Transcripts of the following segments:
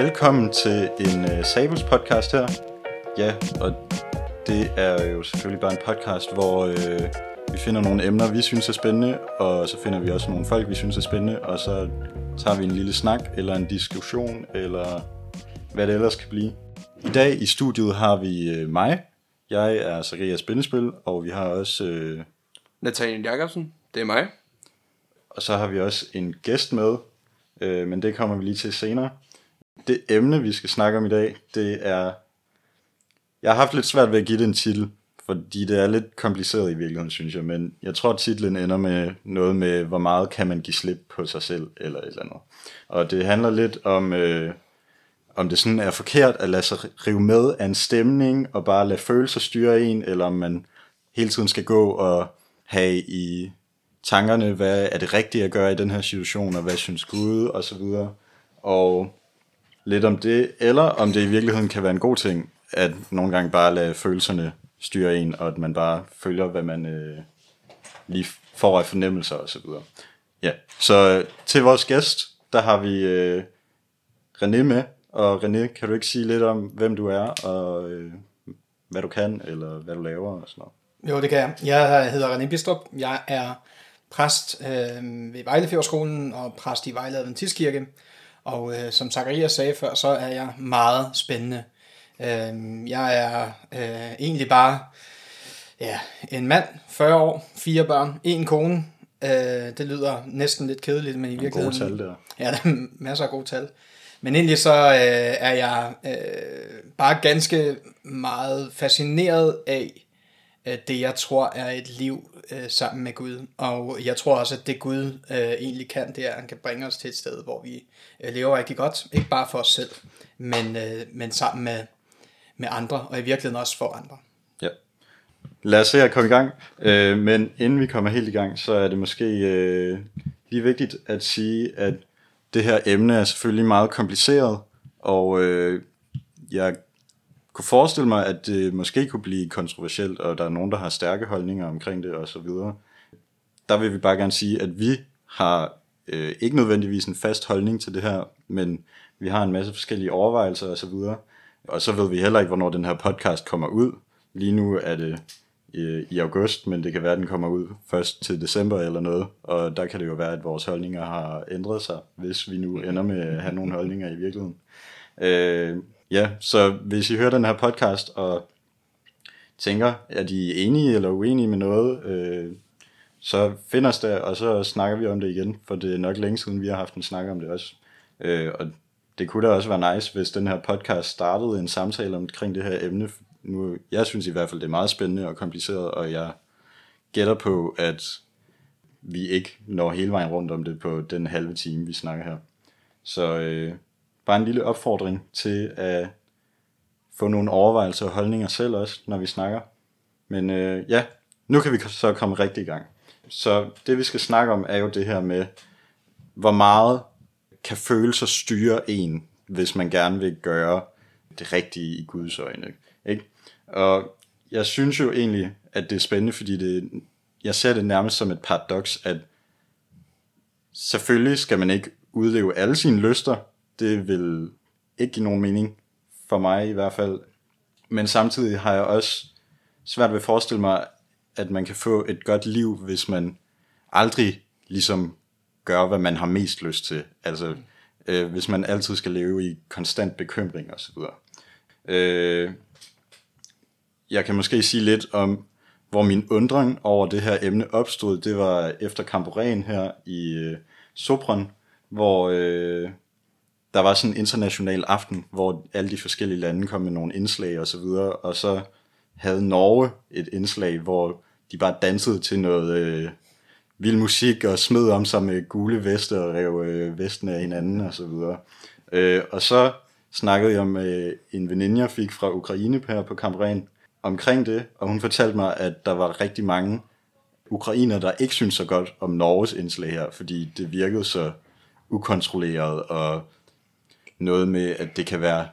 Velkommen til en uh, Sabels podcast her. Ja, og det er jo selvfølgelig bare en podcast, hvor uh, vi finder nogle emner, vi synes er spændende, og så finder vi også nogle folk, vi synes er spændende, og så tager vi en lille snak, eller en diskussion, eller hvad det ellers kan blive. I dag i studiet har vi uh, mig. Jeg er Zacharias Bindespil, og vi har også... Uh, Nathaniel Jacobsen, det er mig. Og så har vi også en gæst med, uh, men det kommer vi lige til senere. Det emne, vi skal snakke om i dag, det er... Jeg har haft lidt svært ved at give det en titel, fordi det er lidt kompliceret i virkeligheden, synes jeg, men jeg tror, titlen ender med noget med, hvor meget kan man give slip på sig selv, eller et eller andet. Og det handler lidt om, øh, om det sådan er forkert at lade sig rive med af en stemning, og bare lade følelser styre en, eller om man hele tiden skal gå og have i tankerne, hvad er det rigtige at gøre i den her situation, og hvad synes Gud, og så videre. Og lidt om det, eller om det i virkeligheden kan være en god ting, at nogle gange bare lade følelserne styre en, og at man bare følger, hvad man øh, lige får af fornemmelser og så videre. Ja, så øh, til vores gæst, der har vi øh, René med, og René, kan du ikke sige lidt om, hvem du er, og øh, hvad du kan, eller hvad du laver og sådan noget? Jo, det kan jeg. Jeg hedder René Bistrup. Jeg er præst øh, ved Vejlefjordskolen og præst i Vejle Adventistkirke. Og øh, som Zacharias sagde før, så er jeg meget spændende. Øh, jeg er øh, egentlig bare ja, en mand, 40 år, fire børn, en kone. Øh, det lyder næsten lidt kedeligt, men i virkeligheden... Gode tal der. Ja, der er masser af gode tal. Men egentlig så øh, er jeg øh, bare ganske meget fascineret af Øh, det, jeg tror er et liv øh, sammen med Gud. Og jeg tror også, at det Gud øh, egentlig kan, det er, at han kan bringe os til et sted, hvor vi øh, lever rigtig godt. Ikke bare for os selv, men, øh, men sammen med, med andre, og i virkeligheden også for andre. Ja. Lad os se at komme i gang. Øh, men inden vi kommer helt i gang, så er det måske øh, lige vigtigt at sige, at det her emne er selvfølgelig meget kompliceret, og øh, jeg kunne forestille mig, at det måske kunne blive kontroversielt, og der er nogen, der har stærke holdninger omkring det, og så videre. Der vil vi bare gerne sige, at vi har øh, ikke nødvendigvis en fast holdning til det her, men vi har en masse forskellige overvejelser og så videre. Og så ved vi heller ikke, hvornår den her podcast kommer ud. Lige nu er det i, i august, men det kan være, at den kommer ud først til december eller noget. Og der kan det jo være, at vores holdninger har ændret sig, hvis vi nu ender med at have nogle holdninger i virkeligheden. Øh, ja, så hvis I hører den her podcast og tænker, at I er enige eller uenige med noget, øh, så find os der, og så snakker vi om det igen, for det er nok længe siden, vi har haft en snak om det også. Øh, og det kunne da også være nice, hvis den her podcast startede en samtale omkring det her emne. Nu, jeg synes i hvert fald, det er meget spændende og kompliceret, og jeg gætter på, at vi ikke når hele vejen rundt om det på den halve time, vi snakker her. Så øh, bare en lille opfordring til at få nogle overvejelser og holdninger selv også, når vi snakker. Men øh, ja, nu kan vi så komme rigtig i gang. Så det vi skal snakke om er jo det her med, hvor meget kan følelser styre en, hvis man gerne vil gøre det rigtige i Guds øjne. Ikke? Og jeg synes jo egentlig, at det er spændende, fordi det, jeg ser det nærmest som et paradoks, at selvfølgelig skal man ikke udleve alle sine lyster. Det vil ikke give nogen mening, for mig i hvert fald. Men samtidig har jeg også svært ved at forestille mig, at man kan få et godt liv, hvis man aldrig ligesom gør, hvad man har mest lyst til. Altså, øh, hvis man altid skal leve i konstant bekymring og så videre. Øh, jeg kan måske sige lidt om, hvor min undring over det her emne opstod. Det var efter Kamporen her i øh, Sopron, hvor øh, der var sådan en international aften, hvor alle de forskellige lande kom med nogle indslag og så videre, og så havde Norge et indslag, hvor de bare dansede til noget øh, vild musik og smed om sig med gule veste og rev øh, vesten af hinanden og så videre. Øh, og så snakkede jeg med en veninde, jeg fik fra Ukraine her på Kamren omkring det, og hun fortalte mig, at der var rigtig mange ukrainer, der ikke synes så godt om Norges indslag her, fordi det virkede så ukontrolleret, og noget med, at det kan være,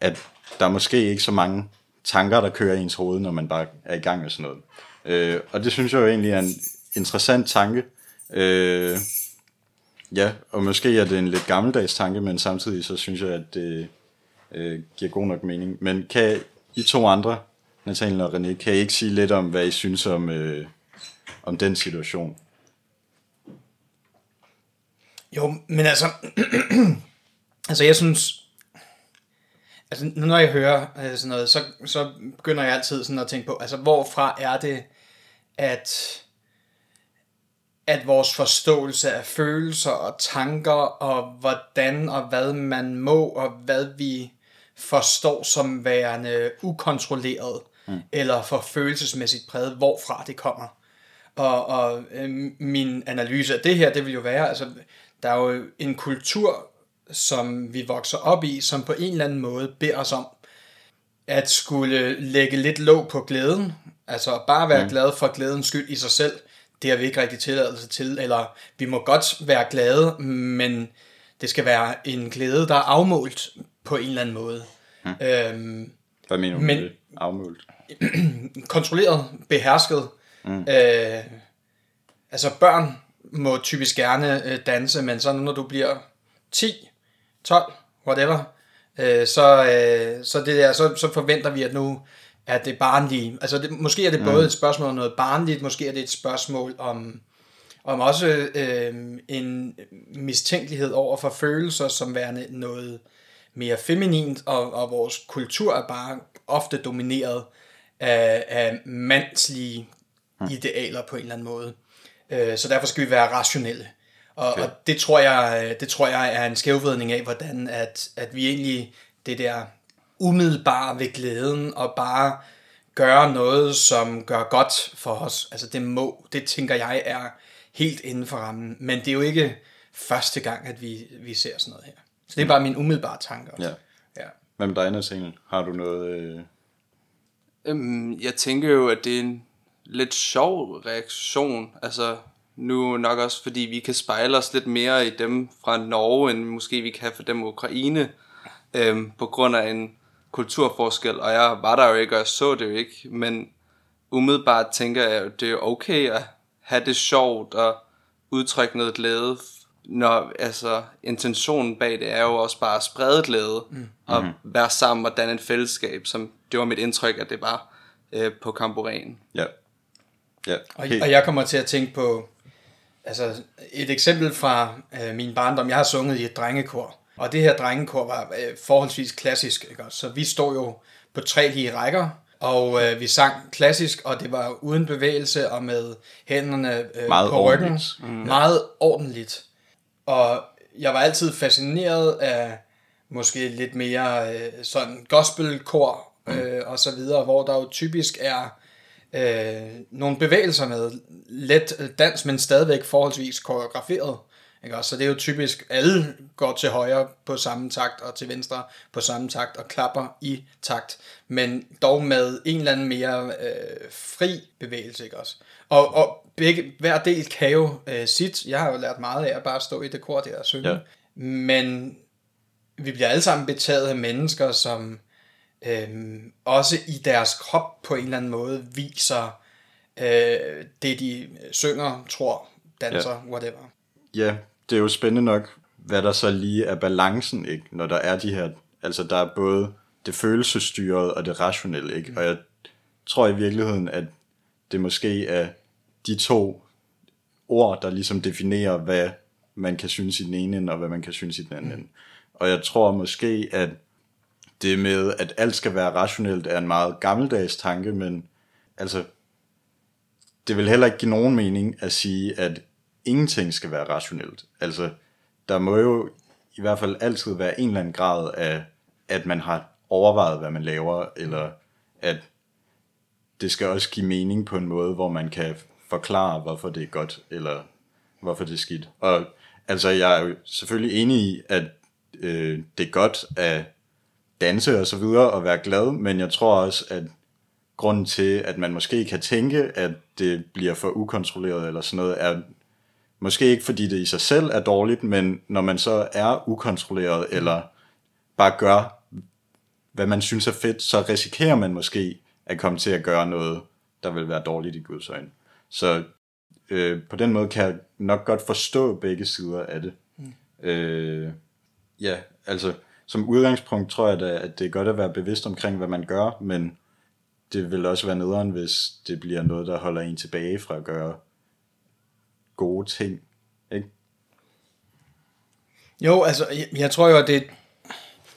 at der er måske ikke så mange tanker, der kører i ens hoved, når man bare er i gang med sådan noget. Øh, og det synes jeg jo egentlig er en interessant tanke. Øh, Ja, og måske er det en lidt gammeldags tanke, men samtidig så synes jeg, at det øh, giver god nok mening. Men kan I to andre, Nathaniel og René, kan I ikke sige lidt om, hvad I synes om, øh, om den situation? Jo, men altså, altså jeg synes, altså nu når jeg hører øh, sådan noget, så, så begynder jeg altid sådan at tænke på, altså hvorfra er det, at, at vores forståelse af følelser og tanker, og hvordan og hvad man må, og hvad vi forstår som værende ukontrolleret, mm. eller for følelsesmæssigt præget, hvorfra det kommer. Og, og øh, min analyse af det her, det vil jo være, altså der er jo en kultur, som vi vokser op i, som på en eller anden måde beder os om at skulle lægge lidt låg på glæden, altså bare være mm. glad for glædens skyld i sig selv, det har vi ikke rigtig tilladelse til, eller vi må godt være glade, men det skal være en glæde, der er afmålt på en eller anden måde. Mm. Øhm, Hvad mener du men, med det? Afmålt? kontrolleret, behersket. Mm. Øh, altså børn må typisk gerne øh, danse, men så når du bliver 10, 12, whatever, øh, så, øh, så, det der, så, så forventer vi, at nu er det barnlige. Altså det, måske er det både mm. et spørgsmål om noget barnligt, måske er det et spørgsmål om, om også øh, en mistænkelighed over for følelser som værende noget mere feminint, og, og vores kultur er bare ofte domineret af, af mandslige mm. idealer på en eller anden måde. Øh, så derfor skal vi være rationelle. Og, okay. og det tror jeg, det tror jeg er en skævvridning af, hvordan at, at vi egentlig det der umiddelbare ved glæden og bare gøre noget, som gør godt for os. Altså det må, det tænker jeg er helt inden for rammen. Men det er jo ikke første gang, at vi, vi ser sådan noget her. Så det er bare min umiddelbare tanke også. Ja. ja. Hvad med dig, Nathaniel? Har du noget... Øh... Øhm, jeg tænker jo, at det er en lidt sjov reaktion. Altså, nu nok også, fordi vi kan spejle os lidt mere i dem fra Norge, end måske vi kan for dem Ukraine, øhm, på grund af en kulturforskel. Og jeg var der jo ikke, og jeg så det jo ikke, men umiddelbart tænker jeg, at det er okay at have det sjovt og udtrykke noget glæde, når altså, intentionen bag det er jo også bare at sprede glæde mm. og mm-hmm. være sammen og danne et fællesskab, som det var mit indtryk, at det var øh, på Kamporen. Ja. ja. Og, og jeg kommer til at tænke på altså et eksempel fra øh, min barndom. Jeg har sunget i et drengekor, og det her drengekor var øh, forholdsvis klassisk. Ikke? Så vi stod jo på tre lige rækker, og øh, vi sang klassisk, og det var uden bevægelse og med hænderne øh, meget på ryggen. Ordentligt. Mm. Meget ordentligt. Og jeg var altid fascineret af måske lidt mere øh, sådan gospelkor øh, og så videre, hvor der jo typisk er øh, nogle bevægelser med let dans, men stadigvæk forholdsvis koreograferet. Ikke? Så det er jo typisk, alle går til højre på samme takt, og til venstre på samme takt, og klapper i takt, men dog med en eller anden mere øh, fri bevægelse. Ikke også? Og, og begge, hver del kan jo øh, sit. Jeg har jo lært meget af at bare stå i det kor der og synge. Ja. Men vi bliver alle sammen betaget af mennesker, som øhm, også i deres krop på en eller anden måde viser øh, det, de synger, tror, danser, ja. whatever. Ja, det er jo spændende nok, hvad der så lige er balancen, ikke? når der er de her, altså der er både det følelsesstyrede og det rationelle, ikke? Mm. og jeg tror i virkeligheden, at det måske er de to ord, der ligesom definerer, hvad man kan synes i den ene ende, og hvad man kan synes i den anden mm. Og jeg tror måske, at det med, at alt skal være rationelt, er en meget gammeldags tanke, men altså, det vil heller ikke give nogen mening at sige, at ingenting skal være rationelt. Altså, der må jo i hvert fald altid være en eller anden grad af, at man har overvejet, hvad man laver, eller at det skal også give mening på en måde, hvor man kan forklare, hvorfor det er godt, eller hvorfor det er skidt. Og altså, jeg er jo selvfølgelig enig i, at øh, det er godt at danse og så videre og være glad, men jeg tror også, at grunden til, at man måske kan tænke, at det bliver for ukontrolleret eller sådan noget, er måske ikke fordi det i sig selv er dårligt, men når man så er ukontrolleret eller bare gør, hvad man synes er fedt, så risikerer man måske at komme til at gøre noget, der vil være dårligt i Guds øjne. Så øh, på den måde kan jeg nok godt forstå begge sider af det. Mm. Øh, ja, altså som udgangspunkt tror jeg da, at det er godt at være bevidst omkring, hvad man gør, men det vil også være nederen, hvis det bliver noget, der holder en tilbage fra at gøre gode ting. Ikke? Jo, altså, jeg, jeg tror jo, at det,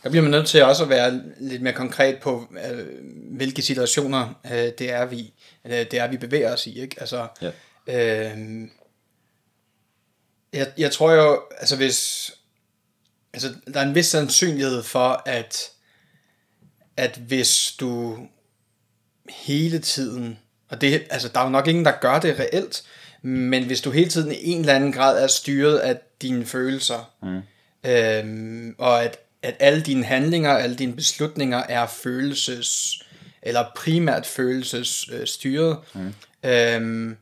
der bliver man nødt til også at være lidt mere konkret på, øh, hvilke situationer øh, det er, vi øh, det er, vi bevæger os i. Ikke? Altså, Ja. øh, jeg, jeg tror jo, altså hvis, altså der er en vis sandsynlighed for, at, at hvis du hele tiden, og det, altså der er jo nok ingen, der gør det reelt, men hvis du hele tiden i en eller anden grad er styret af dine følelser, mm. øhm, og at, at alle dine handlinger, alle dine beslutninger er følelses, eller primært følelses øh, styret, mm. øhm,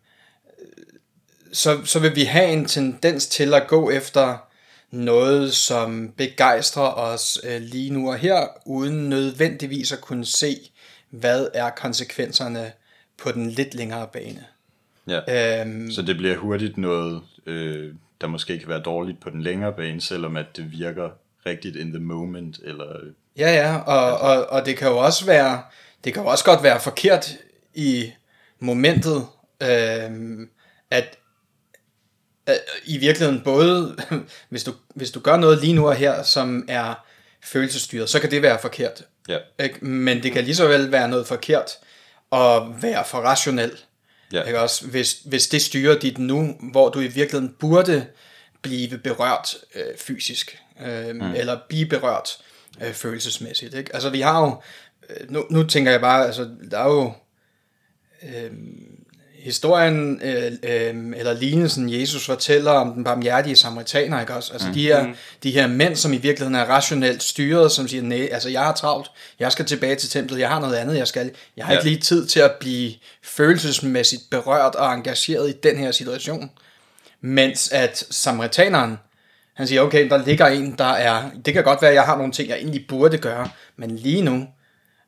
så, så vil vi have en tendens til at gå efter noget, som begejstrer os øh, lige nu og her, uden nødvendigvis at kunne se, hvad er konsekvenserne på den lidt længere bane. Ja. Øhm, Så det bliver hurtigt noget, øh, der måske kan være dårligt på den længere bane, selvom at det virker rigtigt in the moment, eller Ja, ja, og, og, og det kan jo også være, det kan jo også godt være forkert i momentet, at, at i virkeligheden både, hvis du, hvis du gør noget lige nu og her, som er følelsesstyret, så kan det være forkert. ja, Ikke? Men det kan lige så vel være noget forkert at være for rationel. Ja. Ikke også? Hvis, hvis det styrer dit nu, hvor du i virkeligheden burde blive berørt øh, fysisk, øh, mm. eller blive berørt øh, følelsesmæssigt. Ikke? Altså vi har jo, øh, nu, nu tænker jeg bare, altså der er jo øh, historien, øh, øh, eller lignelsen, Jesus fortæller om den barmhjertige samaritaner, ikke også? Altså mm. de, her, de her mænd, som i virkeligheden er rationelt styret, som siger, nej, altså jeg har travlt, jeg skal tilbage til templet, jeg har noget andet, jeg skal, jeg har Ja. ikke lige tid til at blive følelsesmæssigt berørt og engageret i den her situation. Mens at samaritaneren, han siger, okay, der ligger en, der er, det kan godt være, at jeg har nogle ting, jeg egentlig burde gøre, men lige nu,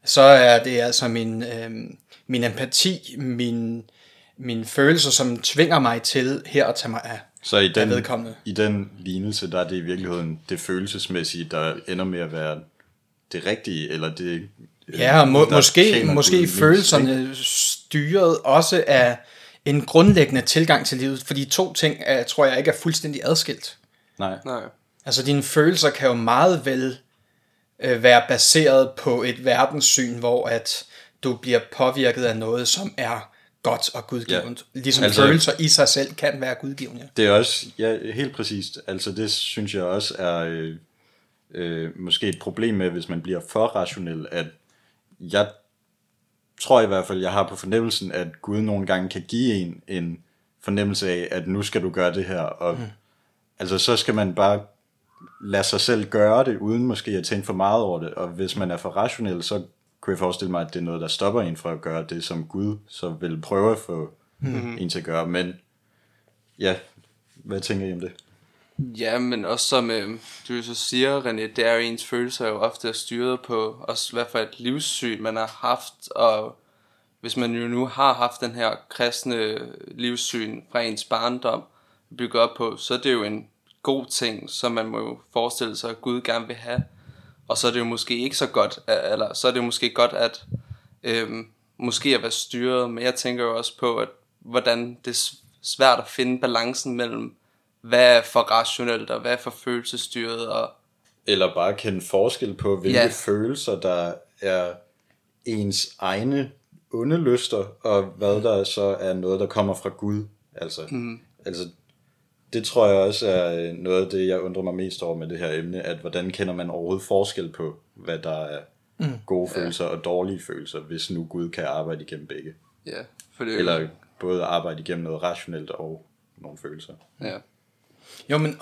så er det altså min, øh, min empati, min, mine følelser, som tvinger mig til her at tage mig af. Så i den, vedkommende. i den lignelse, der er det i virkeligheden det følelsesmæssige, der ender med at være det rigtige, eller det... Ja, og må, måske, måske følelserne styret også af en grundlæggende tilgang til livet, fordi to ting er, tror jeg ikke er fuldstændig adskilt. Nej, Nej. Altså dine følelser kan jo meget vel øh, være baseret på et verdenssyn, hvor at du bliver påvirket af noget, som er godt og gudgivende. Ja. Ligesom Altså- følelser i sig selv kan være gudgivende. det er også, ja, helt præcist, altså det synes jeg også er øh, øh, måske et problem med, hvis man bliver for rationel, at jeg tror i hvert fald, jeg har på fornemmelsen, at Gud nogle gange kan give en en fornemmelse af, at nu skal du gøre det her, og mm. altså så skal man bare lade sig selv gøre det, uden måske at tænke for meget over det, og hvis man er for rationel, så kunne jeg forestille mig, at det er noget, der stopper en fra at gøre det, som Gud så vil prøve at få mm. en til at gøre, men ja, hvad tænker I om det? Ja, men også som øh, du så siger, René, det er jo ens følelser er jo ofte styret på også hvad for et livssyn, man har haft, og hvis man jo nu har haft den her kristne livssyn fra ens barndom bygget op på, så er det jo en god ting, som man må jo forestille sig, at Gud gerne vil have. Og så er det jo måske ikke så godt, eller så er det jo måske godt at øhm, måske at være styret, men jeg tænker jo også på, at hvordan det er svært at finde balancen mellem, hvad er for rationelt, og hvad er for følelsesstyret, og Eller bare kende forskel på, hvilke ja. følelser, der er ens egne onde lyster, og hvad der så er noget, der kommer fra Gud. Altså, mm. altså det tror jeg også er øh, noget af det, jeg undrer mig mest over med det her emne, at hvordan kender man overhovedet forskel på, hvad der er mm. gode følelser og dårlige følelser, hvis nu Gud kan arbejde igennem begge. ja, for det er jo- Eller både arbejde igennem noget rationelt og nogle følelser. ja. Jo, men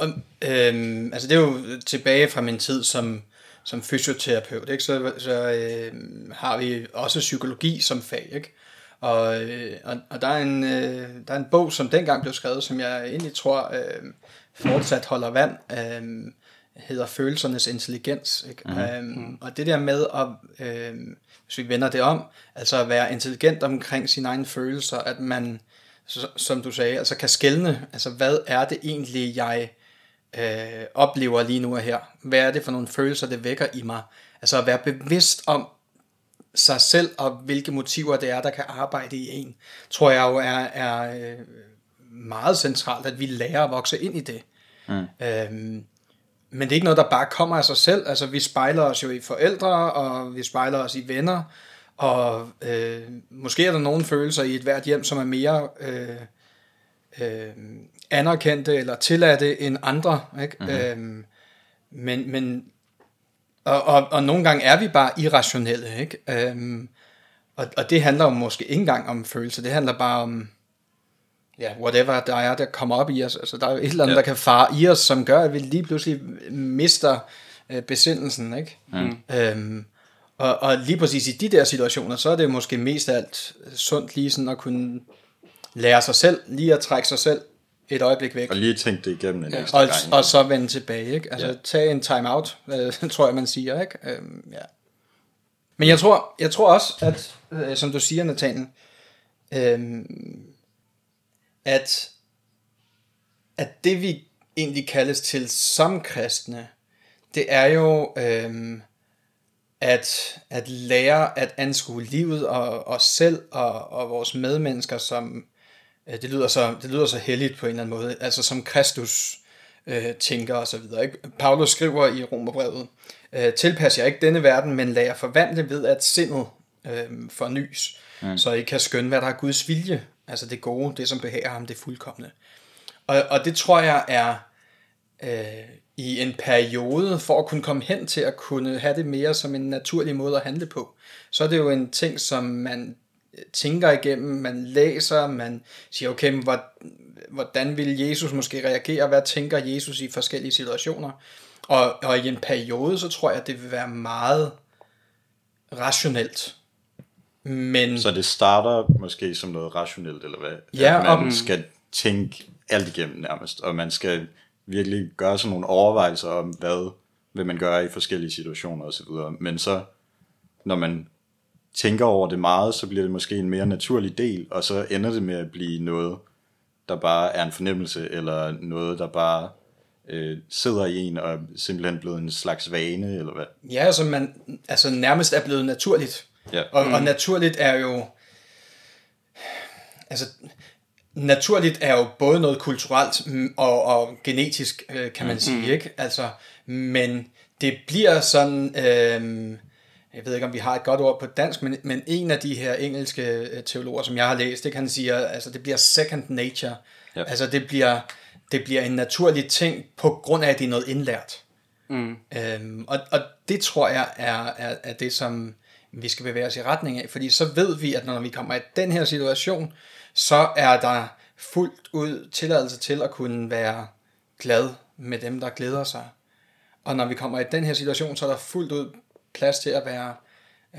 øhm, altså det er jo tilbage fra min tid som, som fysioterapeut, ikke? så, så øhm, har vi også psykologi som fag, ikke? Og, øh, og, og der, er en, øh, der er en bog, som dengang blev skrevet, som jeg egentlig tror øh, fortsat holder vand, øh, hedder Følelsernes Intelligens. Ikke? Mm. Øhm, og det der med, at, øh, hvis vi vender det om, altså at være intelligent omkring sine egne følelser, at man så, som du sagde, altså kan skælne, altså hvad er det egentlig, jeg øh, oplever lige nu og her? Hvad er det for nogle følelser, det vækker i mig? Altså at være bevidst om sig selv, og hvilke motiver det er, der kan arbejde i en, tror jeg jo er, er øh, meget centralt, at vi lærer at vokse ind i det. Mm. Øhm, men det er ikke noget, der bare kommer af sig selv. Altså, vi spejler os jo i forældre, og vi spejler os i venner, og øh, måske er der nogle følelser i et hvert hjem, som er mere øh, øh, anerkendte eller tilladte end andre. Ikke? Mm-hmm. Øhm, men, men og, og, og nogle gange er vi bare irrationelle. Ikke? Øhm, og, og det handler jo måske ikke engang om følelser. Det handler bare om ja, whatever der er, der kommer op i os. Altså, der er jo et eller andet, ja. der kan fare i os, som gør, at vi lige pludselig mister øh, besindelsen. Ikke? Mm. Øhm, og, og lige præcis i de der situationer, så er det måske mest alt sundt lige sådan at kunne lære sig selv, lige at trække sig selv et øjeblik væk. Og lige tænke det igennem en ja. ekstra og, gang. Og så vende tilbage, ikke? Altså ja. tage en time out, øh, tror jeg man siger, ikke? Øhm, ja. Men jeg tror, jeg tror også, at, øh, som du siger, Nathaniel, øh, at, at det vi egentlig kaldes til som kristne, det er jo øh, at, at lære at anskue livet og os selv og, og vores medmennesker som, øh, det lyder så, det lyder så heldigt på en eller anden måde, altså som Kristus øh, tænker og så videre. Ikke? Paulus skriver i Romerbrevet, øh, tilpas jer ikke denne verden, men lad jer forvandle ved at sindet øh, fornys, mm. så I kan skønne, hvad der er Guds vilje, altså det gode, det som behager ham, det fuldkommende. Og, og det tror jeg er øh, i en periode, for at kunne komme hen til at kunne have det mere som en naturlig måde at handle på, så er det jo en ting, som man tænker igennem, man læser, man siger, okay, hvordan vil Jesus måske reagere, hvad tænker Jesus i forskellige situationer, og, og i en periode, så tror jeg, at det vil være meget rationelt. Men, Så det starter måske som noget rationelt, eller hvad? Ja, at man og- skal tænke alt igennem nærmest, og man skal virkelig gøre sådan nogle overvejelser om, hvad vil man gøre i forskellige situationer osv. Men så, når man tænker over det meget, så bliver det måske en mere naturlig del, og så ender det med at blive noget, der bare er en fornemmelse, eller noget, der bare øh, sidder i en, og er simpelthen blevet en slags vane, eller hvad? ja, som man altså nærmest er blevet naturligt. Ja. Og, mm. og naturligt er jo, altså naturligt er jo både noget kulturelt mm, og, og genetisk, øh, kan man mm. sige, ikke? Altså, men det bliver sådan, øh, jeg ved ikke om vi har et godt ord på dansk, men, men en af de her engelske øh, teologer, som jeg har læst, det han siger, altså det bliver second nature. Ja. Altså det bliver, det bliver en naturlig ting på grund af, at det er noget indlært. Mm. Øhm, og, og det tror jeg er, er, er det, som vi skal bevæge os i retning af, fordi så ved vi, at når vi kommer i den her situation, så er der fuldt ud tilladelse til at kunne være glad med dem, der glæder sig. Og når vi kommer i den her situation, så er der fuldt ud plads til at være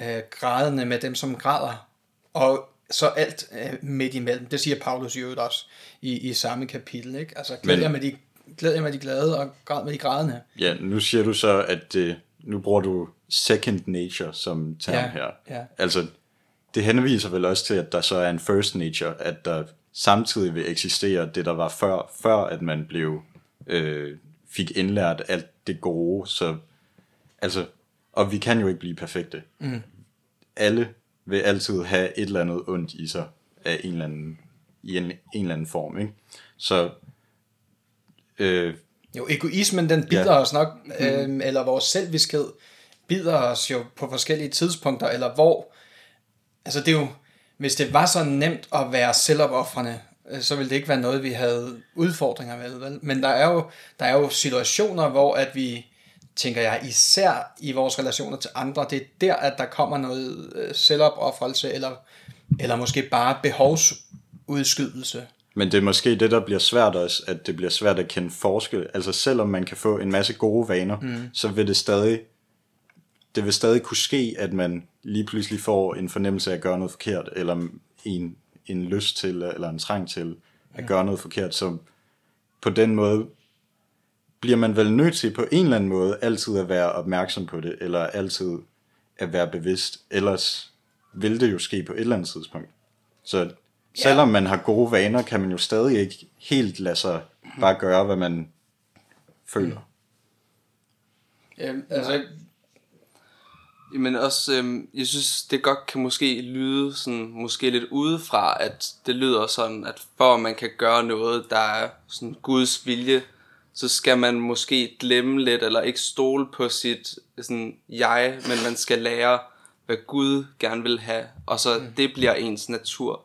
øh, grædende med dem, som græder. Og så alt øh, midt imellem. Det siger Paulus i øvrigt også i, i samme kapitel. Ikke? Altså glæd jer, med de, glæd jer med de glade og græd med de grædende. Ja, nu siger du så, at det, nu bruger du second nature som term Ja, her. ja. Altså, det henviser vel også til, at der så er en first nature, at der samtidig vil eksistere det, der var før, før at man blev, øh, fik indlært alt det gode. Så, altså, og vi kan jo ikke blive perfekte. Mm. Alle vil altid have et eller andet ondt i sig af en eller anden, i en, en eller anden form. Ikke? Så øh, Jo, egoismen, den bider Ja. os nok, øh, eller vores selviskhed bider os jo på forskellige tidspunkter, eller hvor, altså det er jo, hvis det var så nemt at være selvopoffrende, øh, så ville det ikke være noget, vi havde udfordringer med, vel? Men der er jo, der er jo situationer, hvor at vi, tænker jeg, især i vores relationer til andre, det er der, at der kommer noget øh, selvopoffrelse, eller, eller måske bare behovsudskydelse. Men det er måske det, der bliver svært også, at det bliver svært at kende forskel. Altså selvom man kan få en masse gode vaner, mm. så vil det stadig, det vil stadig kunne ske, at man lige pludselig får en fornemmelse af at gøre noget forkert, eller en, en lyst til, eller en trang til at gøre noget forkert. Så på den måde bliver man vel nødt til på en eller anden måde altid at være opmærksom på det, eller altid at være bevidst. Ellers vil det jo ske på et eller andet tidspunkt. Så Selvom man har gode vaner, kan man jo stadig ikke helt lade sig bare gøre, hvad man føler. Øhm, altså, Men også, øhm, jeg synes, det godt kan måske lyde sådan, måske lidt udefra, at det lyder sådan, at for at man kan gøre noget, der er sådan Guds vilje, så skal man måske glemme lidt, eller ikke stole på sit sådan, jeg, men man skal lære, hvad Gud gerne vil have, og så mm. det bliver ens natur.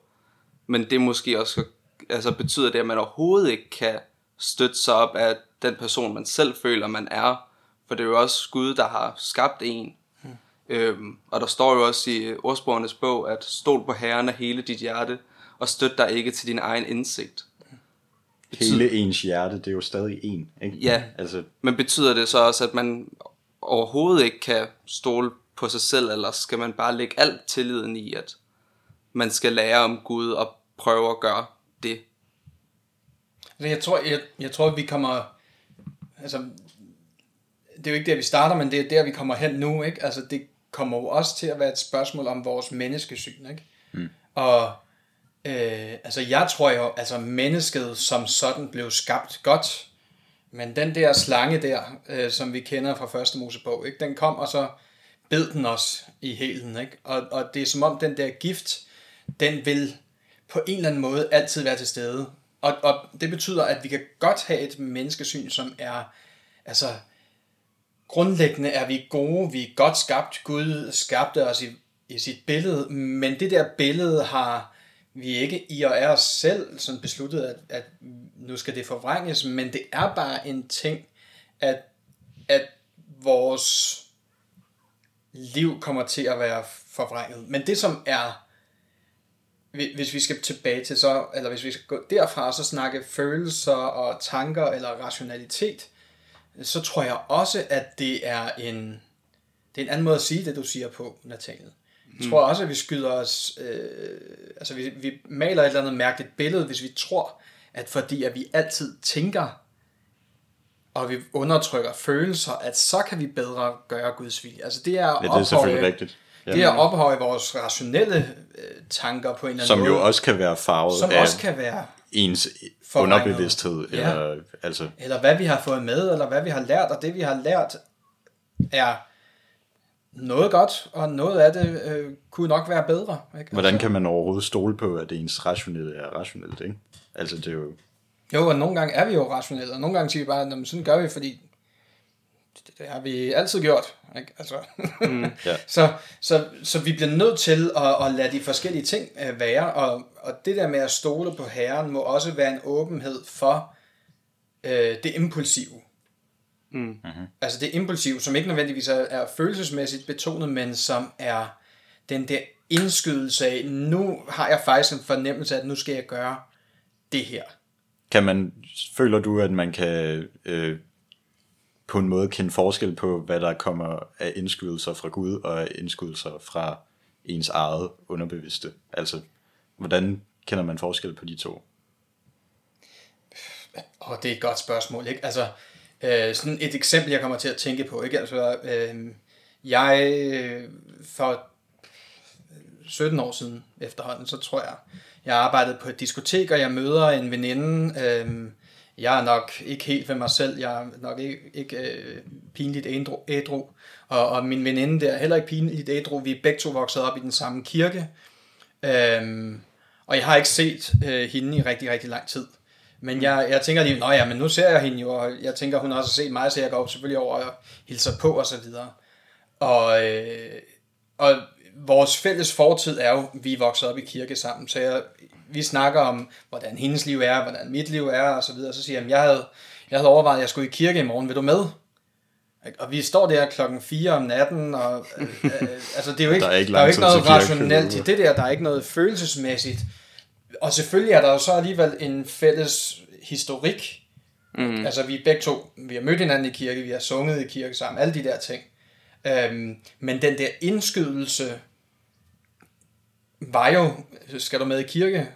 Men det måske også altså betyder det, at man overhovedet ikke kan støtte sig op af den person, man selv føler, man er. For det er jo også Gud, der har skabt en. Hmm. Øhm, og der står jo også i ordsprogenes bog, at stol på Herren af hele dit hjerte, og støt dig ikke til din egen indsigt. Hele ens hjerte, det er jo stadig en, ikke? Ja, Altså, men betyder det så også, at man overhovedet ikke kan stole på sig selv, eller skal man bare lægge alt tilliden i, at man skal lære om Gud og prøve at gøre det? Altså, jeg tror, jeg, jeg tror, vi kommer... Altså, det er jo ikke der, vi starter, men det er der, vi kommer hen nu, ikke? Altså, det kommer jo også til at være et spørgsmål om vores menneskesyn, ikke? Mm. Og øh, altså, jeg tror jo, altså, mennesket som sådan blev skabt godt, men den der slange der, øh, som vi kender fra første Mosebog, ikke? Den kom, og så bed den os i helen, ikke? Og, og det er som om, den der gift, den vil på en eller anden måde altid være til stede. Og, og det betyder, at vi kan godt have et menneskesyn, som er, altså, grundlæggende er vi gode, vi er godt skabt, Gud skabte os i, i sit billede, men det der billede har vi ikke i og af os selv sådan besluttet, at, at nu skal det forvrænges, men det er bare en ting, at, at vores liv kommer til at være forvrænget. Men det som er hvis vi skal tilbage til så, eller hvis vi skal gå derfra og så snakke følelser og tanker eller rationalitet, så tror jeg også, at det er en, det er en anden måde at sige det, du siger på, Nathaniel. Jeg tror også, at vi skyder os, øh, altså vi, vi maler et eller andet mærkeligt billede, hvis vi tror, at fordi at vi altid tænker, og vi undertrykker følelser, at så kan vi bedre gøre Guds vilje. Altså det er, ja, det er selvfølgelig rigtigt. Jamen. Det er at ophøje vores rationelle øh, tanker på en eller anden som måde. jo også kan være farvet som af også kan være ens underbevidsthed. Ja. Eller, altså, eller hvad vi har fået med, eller hvad vi har lært, og det vi har lært er noget godt, og noget af det øh, kunne nok være bedre. Ikke? hvordan Altså- kan man overhovedet stole på, at ens rationelle er rationelt, ikke? Altså, det er jo... Jo, og nogle gange er vi jo rationelle, og nogle gange siger vi bare, at sådan gør vi, fordi det, det har vi altid gjort. Ikke? Altså, mm, ja. så, så, så vi bliver nødt til at, at lade de forskellige ting øh, være, og, og det der med at stole på Herren må også være en åbenhed for øh, det impulsive. Mm. Altså det impulsive, som ikke nødvendigvis er, er følelsesmæssigt betonet, men som er den der indskydelse af, nu har jeg faktisk en fornemmelse af, at nu skal jeg gøre det her. Kan man, føler du, at man kan øh, på en måde kende forskel på, hvad der kommer af indskydelser fra Gud, og af indskydelser fra ens eget underbevidste? Altså, hvordan kender man forskel på de to? Og det er et godt spørgsmål, ikke? Altså, øh, sådan et eksempel, jeg kommer til at tænke på, ikke? Altså, øh, jeg øh, for 17 år siden efterhånden, så tror jeg, jeg arbejdede på et diskotek, og jeg møder en veninde, øh, jeg er nok ikke helt ved mig selv, jeg er nok ikke, ikke øh, pinligt ædru, ædru, og, og min veninde der er heller ikke pinligt ædru, vi er begge to vokset op i den samme kirke, øh, og jeg har ikke set øh, hende i rigtig, rigtig lang tid. Men jeg, jeg tænker lige, nå ja, men nu ser jeg hende jo, og jeg tænker, hun har også set mig, så jeg går op selvfølgelig over og hilser på og så videre. Og, øh, og vores fælles fortid er jo, vi er vokset op i kirke sammen, så jeg, vi snakker om, hvordan hendes liv er, hvordan mit liv er, og så videre. Så siger jeg, jeg havde, jeg havde overvejet, at jeg skulle i kirke i morgen, vil du med? Og vi står der klokken 4 om natten, og øh, øh, altså det er jo ikke, Der er ikke der er jo ikke noget rationelt i det der, der er ikke noget følelsesmæssigt. Og selvfølgelig er der jo så alligevel en fælles historik. Mm. Altså vi er begge to, vi har mødt hinanden i kirke, vi har sunget i kirke sammen, alle de der ting. Øhm, men den der indskydelse var jo, skal du med i kirke?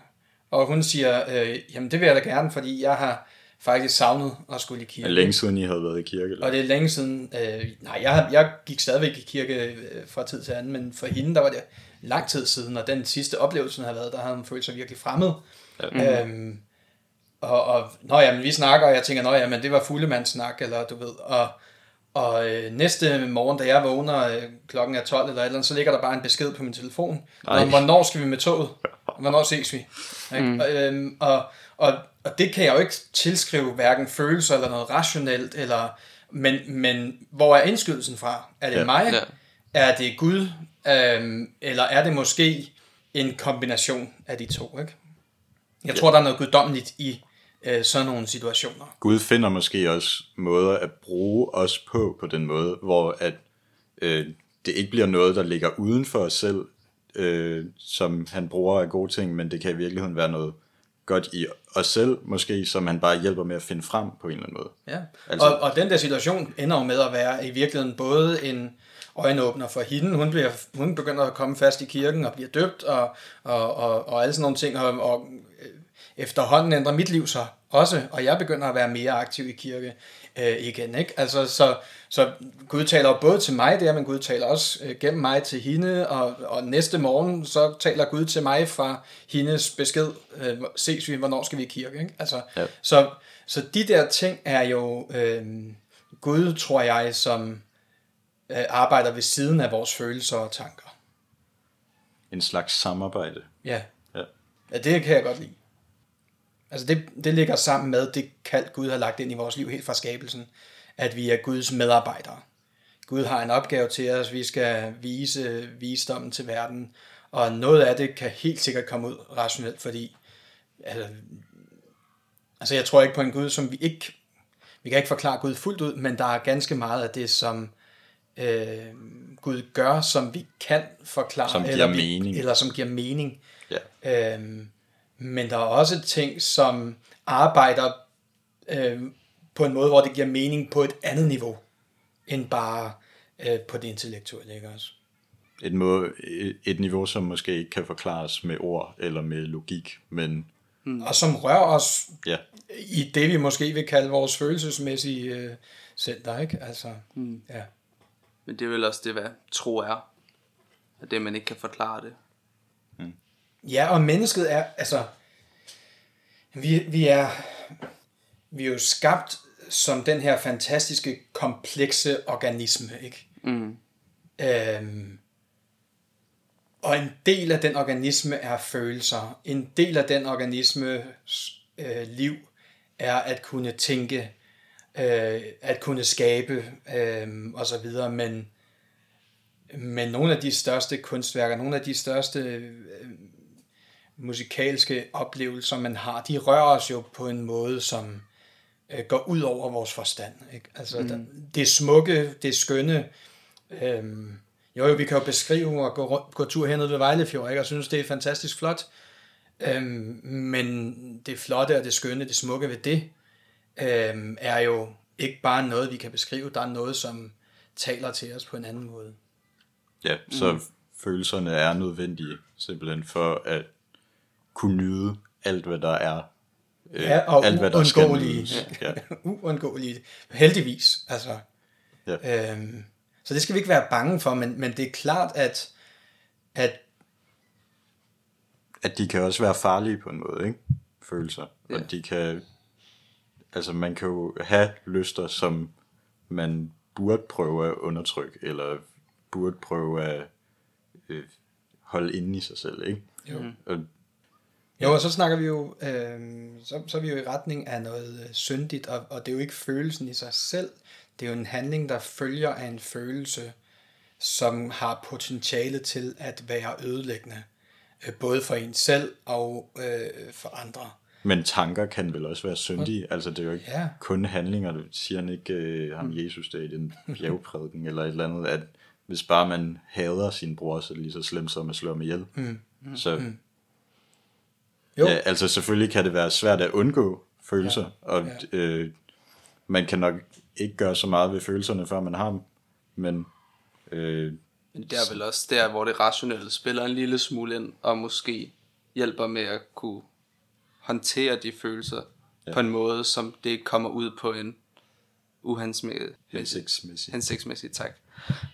Og hun siger, øh, jamen det vil jeg da gerne, fordi jeg har faktisk savnet at skulle i Er kirke. det længe siden, I havde været i kirke? Eller? Og det er længe siden, øh, nej, jeg, jeg gik stadigvæk i kirke øh, fra tid til anden, men for hende, der var det lang tid siden, og den sidste oplevelse, han havde været, der havde han følt sig virkelig fremmed. Ja. Øhm, og, og nå ja, men vi snakker, og jeg tænker, nå ja, men det var fuldemandssnak, eller du ved, og, og øh, næste morgen, da jeg vågner, øh, klokken er 12 eller et eller andet, så ligger der bare en besked på min telefon. Om, hvornår skal vi med toget? Hvornår ses vi? Mm. Og, øhm, og, og, og det kan jeg jo ikke tilskrive hverken følelser eller noget rationelt, eller, men, men hvor er indskydelsen fra? Er det Ja. mig? Ja. Er det Gud? Øhm, eller er det måske en kombination af de to? Ikke? Jeg tror, der er noget guddommeligt i øh, sådan nogle situationer. Gud finder måske også måder at bruge os på, på den måde, hvor at øh, det ikke bliver noget, der ligger uden for os selv, øh, som han bruger af gode ting, men det kan i virkeligheden være noget godt i os selv, måske, som han bare hjælper med at finde frem på en eller anden måde. Ja. Altså, og, og den der situation ender jo med at være i virkeligheden både en øjenåbner for hende. Hun, bliver, hun begynder at komme fast i kirken og bliver døbt og, og, og, og alle sådan nogle ting. Og, og øh, efterhånden ændrer mit liv sig også, og jeg begynder at være mere aktiv i kirke øh, igen. Ikke? Altså, så, så Gud taler både til mig der, men Gud taler også øh, gennem mig til hende, og, og næste morgen så taler Gud til mig fra hendes besked, øh, ses vi, hvornår skal vi i kirke. Ikke? Altså, Ja. så, så de der ting er jo øh, Gud, tror jeg, som arbejder ved siden af vores følelser og tanker. En slags samarbejde. Ja. Ja. ja, det kan jeg godt lide. Altså det, det ligger sammen med det kald, Gud har lagt ind i vores liv helt fra skabelsen, at vi er Guds medarbejdere. Gud har en opgave til os, vi skal vise visdommen til verden, og noget af det kan helt sikkert komme ud rationelt, fordi altså, altså jeg tror ikke på en Gud, som vi ikke, vi kan ikke forklare Gud fuldt ud, men der er ganske meget af det, som øh, Gud gør, som vi kan forklare, Som giver eller, mening. eller som giver mening. Ja. Øhm, men der er også ting, som arbejder øhm, på en måde, hvor det giver mening på et andet niveau, end bare øh, på det intellektuelle, ikke også? Et, måde, et niveau, som måske ikke kan forklares med ord eller med logik, men Og som rører os ja, i det, vi måske vil kalde vores følelsesmæssige øh, center, ikke? Altså, mm. ja. Men det er vel også det, hvad tro er. At det, man ikke kan forklare det. Ja, og mennesket er, altså, vi, vi er, vi er jo skabt som den her fantastiske, komplekse organisme, ikke? Mm. Øhm, og en del af den organisme er følelser. En del af den organismes øh, liv er at kunne tænke, øh, at kunne skabe øh, og så videre. Men, men nogle af de største kunstværker, nogle af de største øh, musikalske oplevelser, man har, de rører os jo på en måde, som øh, går ud over vores forstand. Ikke? Altså, mm. der, det smukke, det skønne, øhm, jo, jo, vi kan jo beskrive og gå, gå tur hernede ved Vejlefjord, ikke? og synes, det er fantastisk flot. Øhm, men det flotte og det skønne, det smukke ved det, øhm, er jo ikke bare noget, vi kan beskrive, der er noget, som taler til os på en anden måde. ja så mm. følelserne er nødvendige, simpelthen for at kunne nyde alt, hvad der er. Øh, Ja, og alt, hvad der skal uundgåelige. nydes. Ja. Uundgåeligt. Heldigvis, altså. Ja. Øhm, så det skal vi ikke være bange for, men, men det er klart, at, at at de kan også være farlige på en måde, ikke? Følelser. Ja. Og de kan, altså man kan jo have lyster, som man burde prøve at undertrykke, eller burde prøve at øh, holde inde i sig selv, ikke? Jo. Og, Jo, og så snakker vi jo, øh, så, så er vi jo i retning af noget øh, syndigt, og, og det er jo ikke følelsen i sig selv, det er jo en handling, der følger af en følelse, som har potentiale til at være ødelæggende, øh, både for en selv og øh, for andre. Men tanker kan vel også være syndige, altså det er jo ikke Ja. kun handlinger, det siger han ikke øh, ham Jesus der i den bjergprædiken, eller et eller andet, at hvis bare man hader sin bror, så er det lige så slemt som at slå ham ihjel. Mm. Så Jo, Ja, altså selvfølgelig kan det være svært at undgå følelser, ja. og Ja. øh, man kan nok ikke gøre så meget ved følelserne, før man har dem, men øh, Men det er vel også der, hvor det rationelle spiller en lille smule ind, og måske hjælper med at kunne håndtere de følelser ja. på en måde, som det kommer ud på en uhensigtsmæssig hensigtsmæssigt. hensigtsmæssig tak,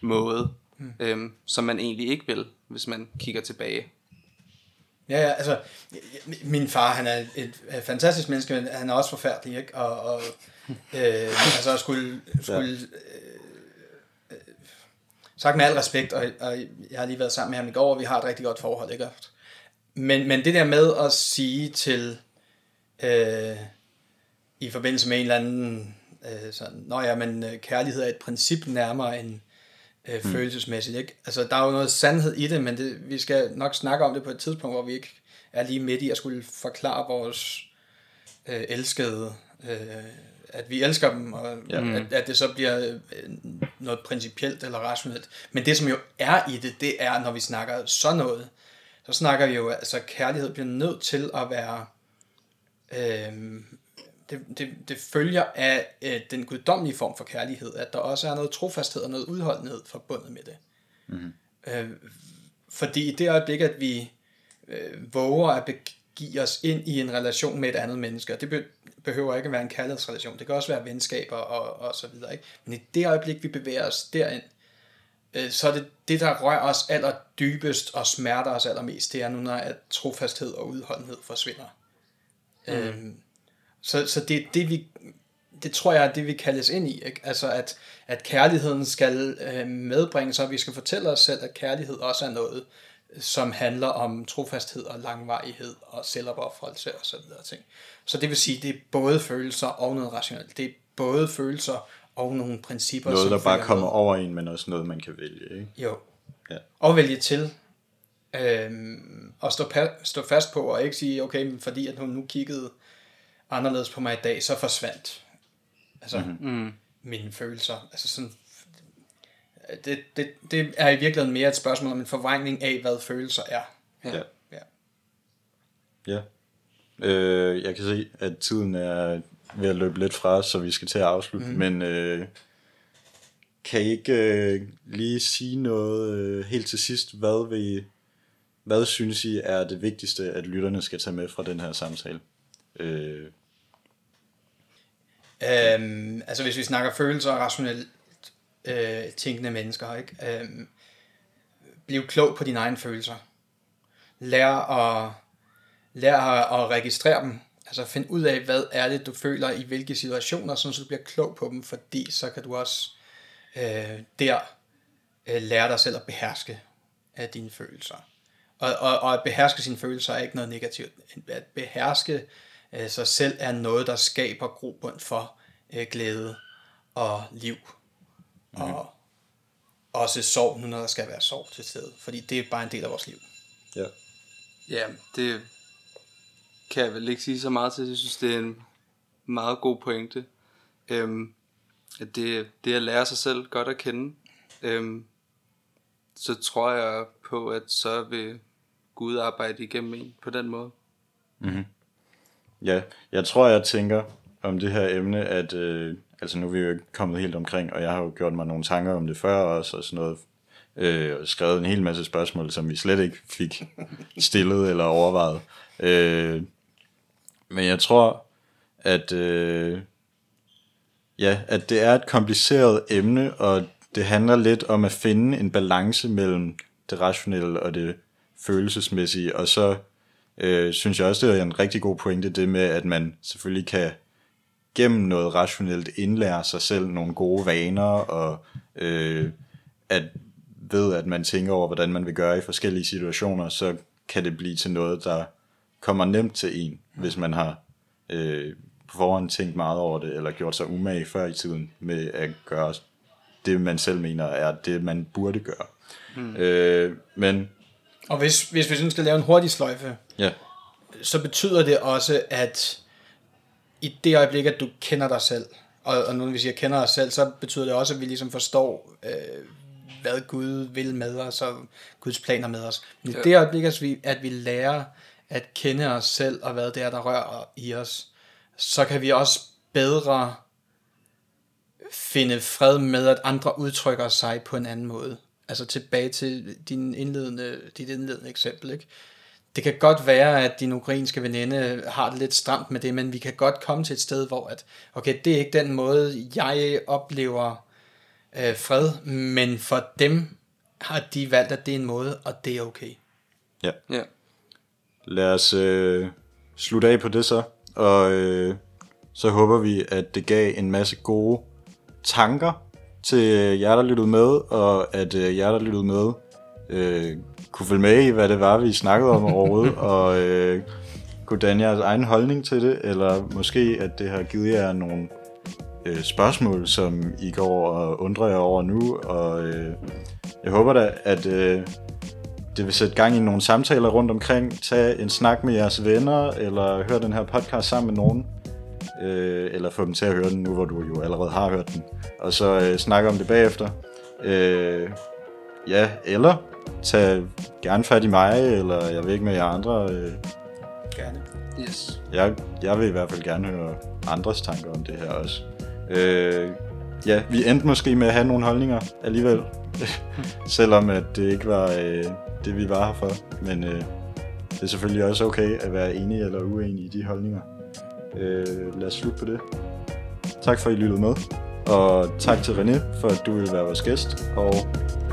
måde, mm. øhm, som man egentlig ikke vil, hvis man kigger tilbage. Ja, ja, altså, min far, han er et, fantastisk menneske, men han er også forfærdelig, ikke? Og, og øh, altså, skulle, skulle øh, øh, sagt med al respekt, og, og jeg har lige været sammen med ham i går, og vi har et rigtig godt forhold, ikke? Men, men det der med at sige til, øh, i forbindelse med en eller anden, øh, sådan, nå ja, men øh, kærlighed er et princip nærmere end øh, mm. følelsesmæssigt, ikke? Altså, der er jo noget sandhed i det, men det, vi skal nok snakke om det på et tidspunkt, hvor vi ikke er lige midt i at skulle forklare vores øh, elskede, øh, at vi elsker dem, og ja. at, at det så bliver øh, noget principielt eller rationelt. Men det, som jo er i det, det er, når vi snakker sådan noget, så snakker vi jo, altså kærlighed bliver nødt til at være, øh, det, det, det følger af øh, den guddommelige form for kærlighed, at der også er noget trofasthed og noget udholdenhed forbundet med det. Mm-hmm. Øh, fordi i det øjeblik, at vi øh, våger at begive os ind i en relation med et andet menneske, og det be, behøver ikke at være en kærlighedsrelation, det kan også være venskaber og, og så videre, ikke? men i det øjeblik, vi bevæger os derind, øh, så er det det, der rører os aller dybest og smerter os allermest, det er nu, når at trofasthed og udholdenhed forsvinder. Mm. Øhm, så, så det er det, vi, det tror jeg er det, vi kaldes ind i. Ikke? Altså, at, at kærligheden skal øh, medbringe så vi skal fortælle os selv, at kærlighed også er noget, som handler om trofasthed og langvarighed og selvopoffrelse og så videre ting. Så det vil sige, det er både følelser og noget rationelt. Det er både følelser og nogle principper. Noget, der bare kommer noget. over en, men også noget, man kan vælge. Ikke? Jo. Ja. Og vælge til. Øhm, og stå, stå fast på, og ikke sige, okay, men fordi at hun nu kiggede anderledes på mig i dag, så forsvandt altså mm-hmm. mine følelser. Altså sådan, det, det, det er i virkeligheden mere et spørgsmål om en forvrængning af, hvad følelser er. Ja. Ja. ja. Øh, jeg kan se, at tiden er ved at løbe lidt fra os, så vi skal til at afslutte. Mm. Men øh, kan I ikke øh, lige sige noget øh, helt til sidst? Hvad, vil hvad synes I er det vigtigste, at lytterne skal tage med fra den her samtale? Øh, Øhm, altså hvis vi snakker følelser og rationelt øh, tænkende mennesker, ikke? Øhm, bliv klog på dine egne følelser. Lær at, lær at registrere dem. Altså find ud af, hvad er det, du føler i hvilke situationer, så du bliver klog på dem, fordi så kan du også øh, der øh, lære dig selv at beherske af dine følelser. Og, og, og at beherske sine følelser er ikke noget negativt. At beherske øh, sig selv er noget, der skaber grobund for øh, glæde og liv. Mm. Og også sorg, nu når der skal være sorg til stede. Fordi det er bare en del af vores liv. Ja. Ja, det kan jeg vel ikke sige så meget til. Jeg synes, det er en meget god pointe. Øhm, at det, det at lære sig selv godt at kende, øhm, så tror jeg på, at så vil Gud arbejde igennem en på den måde. Mm-hmm. Ja, jeg tror, jeg tænker om det her emne, at øh, altså nu er vi jo ikke kommet helt omkring, og jeg har jo gjort mig nogle tanker om det før også, og sådan noget, øh, og skrevet en hel masse spørgsmål, som vi slet ikke fik stillet eller overvejet. Øh, men jeg tror, at, øh, ja, at det er et kompliceret emne, og det handler lidt om at finde en balance mellem det rationelle og det følelsesmæssige, og så øh, synes jeg også, det er en rigtig god pointe, det med, at man selvfølgelig kan gennem noget rationelt indlære sig selv nogle gode vaner, og øh, at ved, at man tænker over, hvordan man vil gøre i forskellige situationer, så kan det blive til noget, der kommer nemt til en, hvis man har øh, på forhånd tænkt meget over det, eller gjort sig umage før i tiden med at gøre det, man selv mener er det, man burde gøre. Hmm. Øh, men og hvis, hvis vi skal lave en hurtig sløjfe, ja. så betyder det også, at i det øjeblik, at du kender dig selv, og, og når vi siger kender os selv, så betyder det også, at vi ligesom forstår, øh, hvad Gud vil med os, og Guds planer med os. Men i ja. det øjeblik, at vi, at vi lærer at kende os selv, og hvad det er, der rører i os, så kan vi også bedre finde fred med, at andre udtrykker sig på en anden måde. Altså tilbage til din indledende, dit indledende eksempel, ikke? Det kan godt være, at din ukrainske veninde har det lidt stramt med det, men vi kan godt komme til et sted, hvor at, okay, det er ikke den måde, jeg oplever øh, fred, men for dem har de valgt, at det er en måde, og det er okay. Ja. Ja. Lad os øh, slutte af på det så, og øh, så håber vi, at det gav en masse gode tanker til jer, der lyttede med, og at øh, jer, der lyttede med, øh, kunne følge med i, hvad det var, vi snakkede om overhovedet, og øh, kunne danne jeres egen holdning til det, eller måske, at det har givet jer nogle øh, spørgsmål, som I går og undrer jer over nu, og øh, jeg håber da, at øh, det vil sætte gang i nogle samtaler rundt omkring, tage en snak med jeres venner, eller høre den her podcast sammen med nogen, øh, eller få dem til at høre den nu, hvor du jo allerede har hørt den, og så øh, snakke om det bagefter. Øh, ja, eller tag gerne fat i mig, eller jeg ved ikke med jer andre. Øh, Gerne. Yes. jeg, jeg vil i hvert fald gerne høre andres tanker om det her også. Øh, ja, vi endte måske med at have nogle holdninger alligevel, selvom at det ikke var øh, det, vi var her for. Men øh, det er selvfølgelig også okay at være enige eller uenige i de holdninger. Øh, lad os slutte på det. Tak for, at I lyttede med. Og tak til René, for at du vil være vores gæst. Og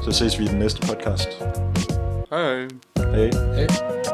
så ses vi i den næste podcast. Hej hej. Hej. Hey.